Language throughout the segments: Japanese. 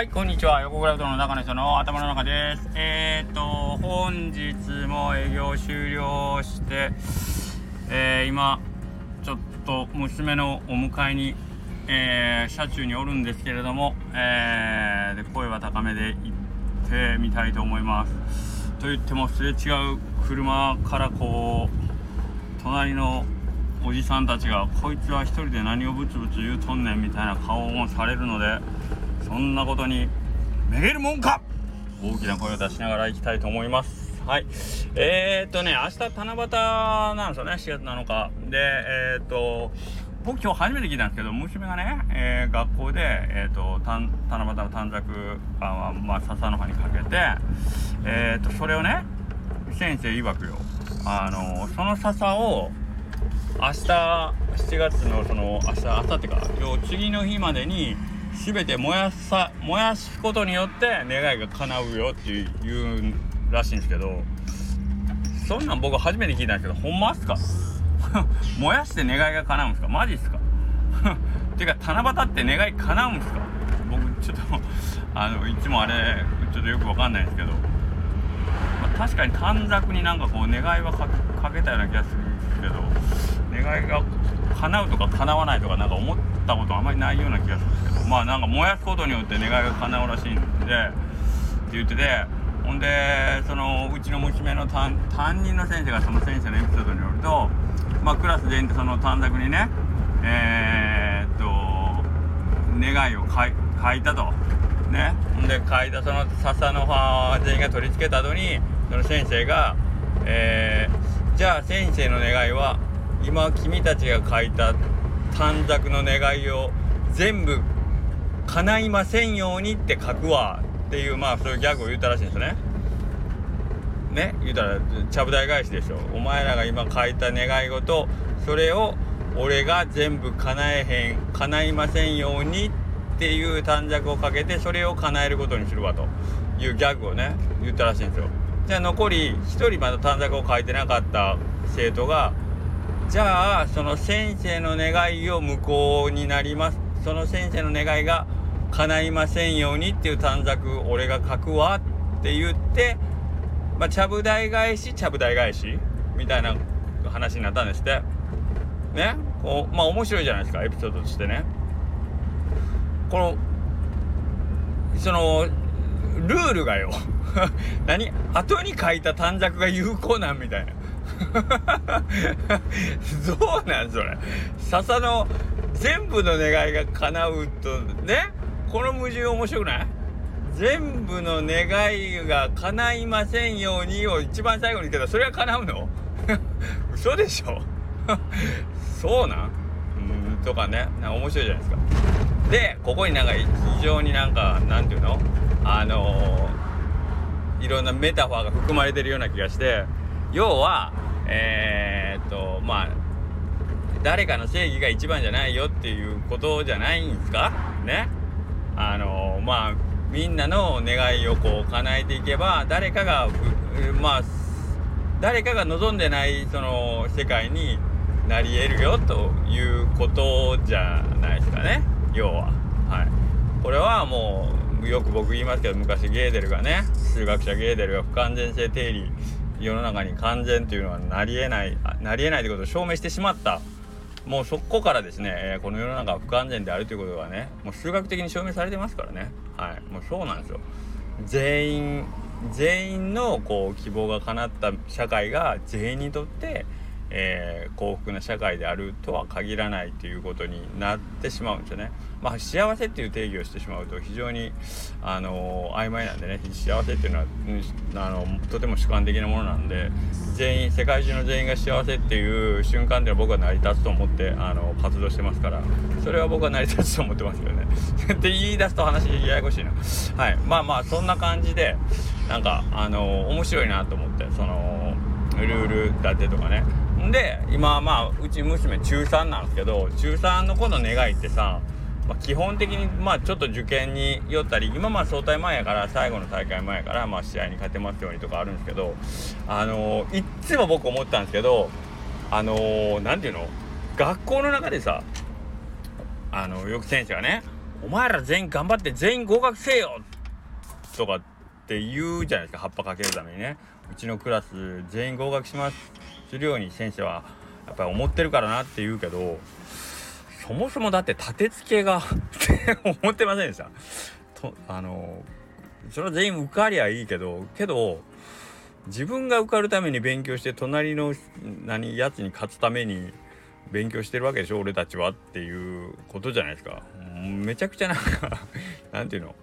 はい、こんにちは。横クラウドの中の人の頭の中です。えー、と、本日も営業終了して、えー、今、ちょっと娘のお迎えに、えー、車中におるんですけれども、えー、で声は高めで行ってみたいと思います。と言っても、すれ違う車からこう、隣のおじさんたちが、こいつは一人で何をブツブツ言うとんねんみたいな顔をされるので、そんなことにめげるもんか？大きな声を出しながら行きたいと思います。はい。えー、っとね明日七夕なんですよね4月7日。でえー、っと僕今日初めて聞いたんですけど娘がね、えー、学校で、えーと、七夕の短冊あ、まあ、笹の葉にかけて、えーと、それをね先生曰くよ。あのその笹を明日7月のその明日明後日か。今日次の日までに全て燃やさ燃やすことによって願いが叶うよっていうらしいんですけどそんなん僕初めて聞いたんですけどほんまっすか？燃やして願いが叶うんですか？マジっすか？ていうか七夕って願い叶うんすか？僕ちょっとあのいつもあれちょっとよくわかんないんですけど、まあ、確かに短冊になんかこう願いはかけたような気がする。願いが叶うとか叶わないとかなんか思ったことあんまりないような気がするんですけどまあなんか燃やすことによって願いが叶うらしいんでって言っててほんでそのうちの娘の担任の先生がその先生のエピソードによるとまあクラス全員でその短冊にねえー、っと願いを書いたと。ね。ほんで書いたその笹の葉全員が取り付けた後にその先生がえー、じゃあ先生の願いは今君たちが書いた短冊の願いを全部叶いませんようにって書くわっていうまあそういうギャグを言ったらしいんですよね。ね言うたらちゃぶ台返しでしょお前らが今書いた願い事それを俺が全部叶えへん叶いませんようにっていう短冊をかけてそれを叶えることにするわというギャグをね言ったらしいんですよ。じゃあ残り1人まだ短冊を書いてなかった生徒がじゃあその先生の願いを無効になります。その先生の願いが叶いませんようにっていう短冊俺が書くわって言ってまあちゃぶ台返しちゃぶ台返しみたいな話になったんですって。ね？こうまあ面白いじゃないですかエピソードとしてね。このそのルールがよ。何？後に書いた短冊が有効なんみたいな。どうなんそれ。笹の全部の願いが叶うとねこの矛盾面白くない？全部の願いが叶いませんようにを一番最後に言ってたそれは叶うの？嘘でしょ？そうなん？うんとかね。なんか面白いじゃないですか。でここになんか非常になんかなんていうの？あのー、いろんなメタファーが含まれてるような気がして要はえー、っとまあ誰かの正義が一番じゃないよっていうことじゃないんですか？ね？あのまあみんなの願いをこう叶えていけば誰かがまあ誰かが望んでないその世界になり得るよということじゃないですかね？要は。はい。これはもうよく僕言いますけど昔ゲーデルがね数学者ゲーデルが不完全性定理世の中に完全というのはなりえないなりえないということを証明してしまった。もうそこからですね、えー、この世の中は不完全であるということがねもう数学的に証明されてますからね。はい。もうそうなんですよ。全員全員のこう希望が叶った社会が全員にとってえー、幸福な社会であるとは限らないということになってしまうんですよね。まあ、幸せっていう定義をしてしまうと非常に、あのー、曖昧なんでね幸せっていうのは、あのとても主観的なものなんで全員世界中の全員が幸せっていう瞬間では僕は成り立つと思ってあの活動してますからそれは僕は成り立つと思ってますけどね。って言い出すと話ややこしいな。はいまあまあそんな感じでなんかあの、面白いなと思ってそのルール立てとかねで今まあうち娘中3なんですけど中3の子の願いってさ、まあ、基本的にまあちょっと受験によったり今まあ早退前やから最後の大会前やからまあ試合に勝てますようにとかあるんですけどあのー、いっつも僕思ったんですけどあの何、ー、て言うの学校の中でさあのよく先生がねお前ら全員頑張って全員合格せよとかって言うじゃないですか葉っぱかけるためにね。うちのクラス全員合格します。するように先生はやっぱり思ってるからなって言うけどそもそもだって立て付けがって思ってませんでした。とあのそれは全員受かりゃいいけどけど自分が受かるために勉強して隣の何やつに勝つために勉強してるわけでしょ俺たちはっていうことじゃないですか。めちゃくちゃなんかなんていうの？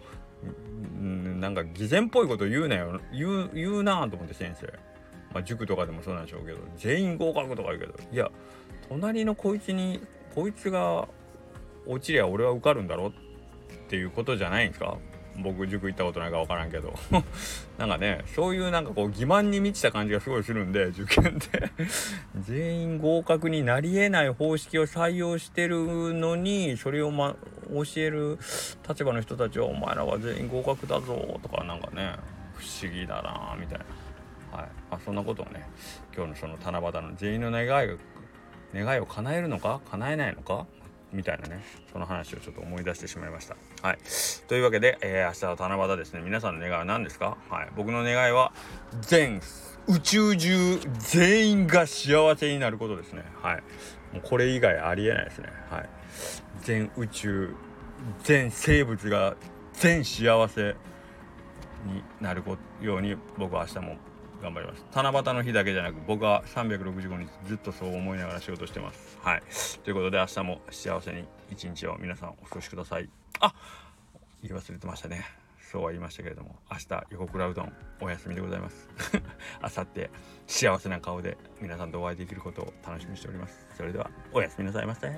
なんか偽善っぽいこと言うなよ。言う言うなと思って先生、まあ、塾とかでもそうなんでしょうけど。全員合格とか言うけど。いや隣のこいつにこいつが落ちりゃ俺は受かるんだろっていうことじゃないんですか？僕塾行ったことないか分からんけど。なんかねそういうなんかこう欺瞞に満ちた感じがすごいするんで受験って。全員合格になりえない方式を採用してるのにそれを、ま、教える立場の人たちは「お前らは全員合格だぞ」とかなんかね不思議だなみたいな。はい、あそんなことをね今日のその七夕の全員の願いが願いを叶えるのか叶えないのかみたいなねその話をちょっと思い出してしまいました。はい。というわけで、えー、明日は七夕ですね。皆さんの願いは何ですか？はい。僕の願いは全宇宙中全員が幸せになることですね。はい。もうこれ以外ありえないですね。はい。全宇宙全生物が全幸せになるように僕は明日も頑張ります。七夕の日だけじゃなく僕は365日ずっとそう思いながら仕事してます。はい。ということで明日も幸せに一日を皆さんお過ごしください。あ言い忘れてましたね。そうは言いましたけれども明日横倉うどんお休みでございます。明後日幸せな顔で皆さんとお会いできることを楽しみにしております。それではおやすみなさいませ。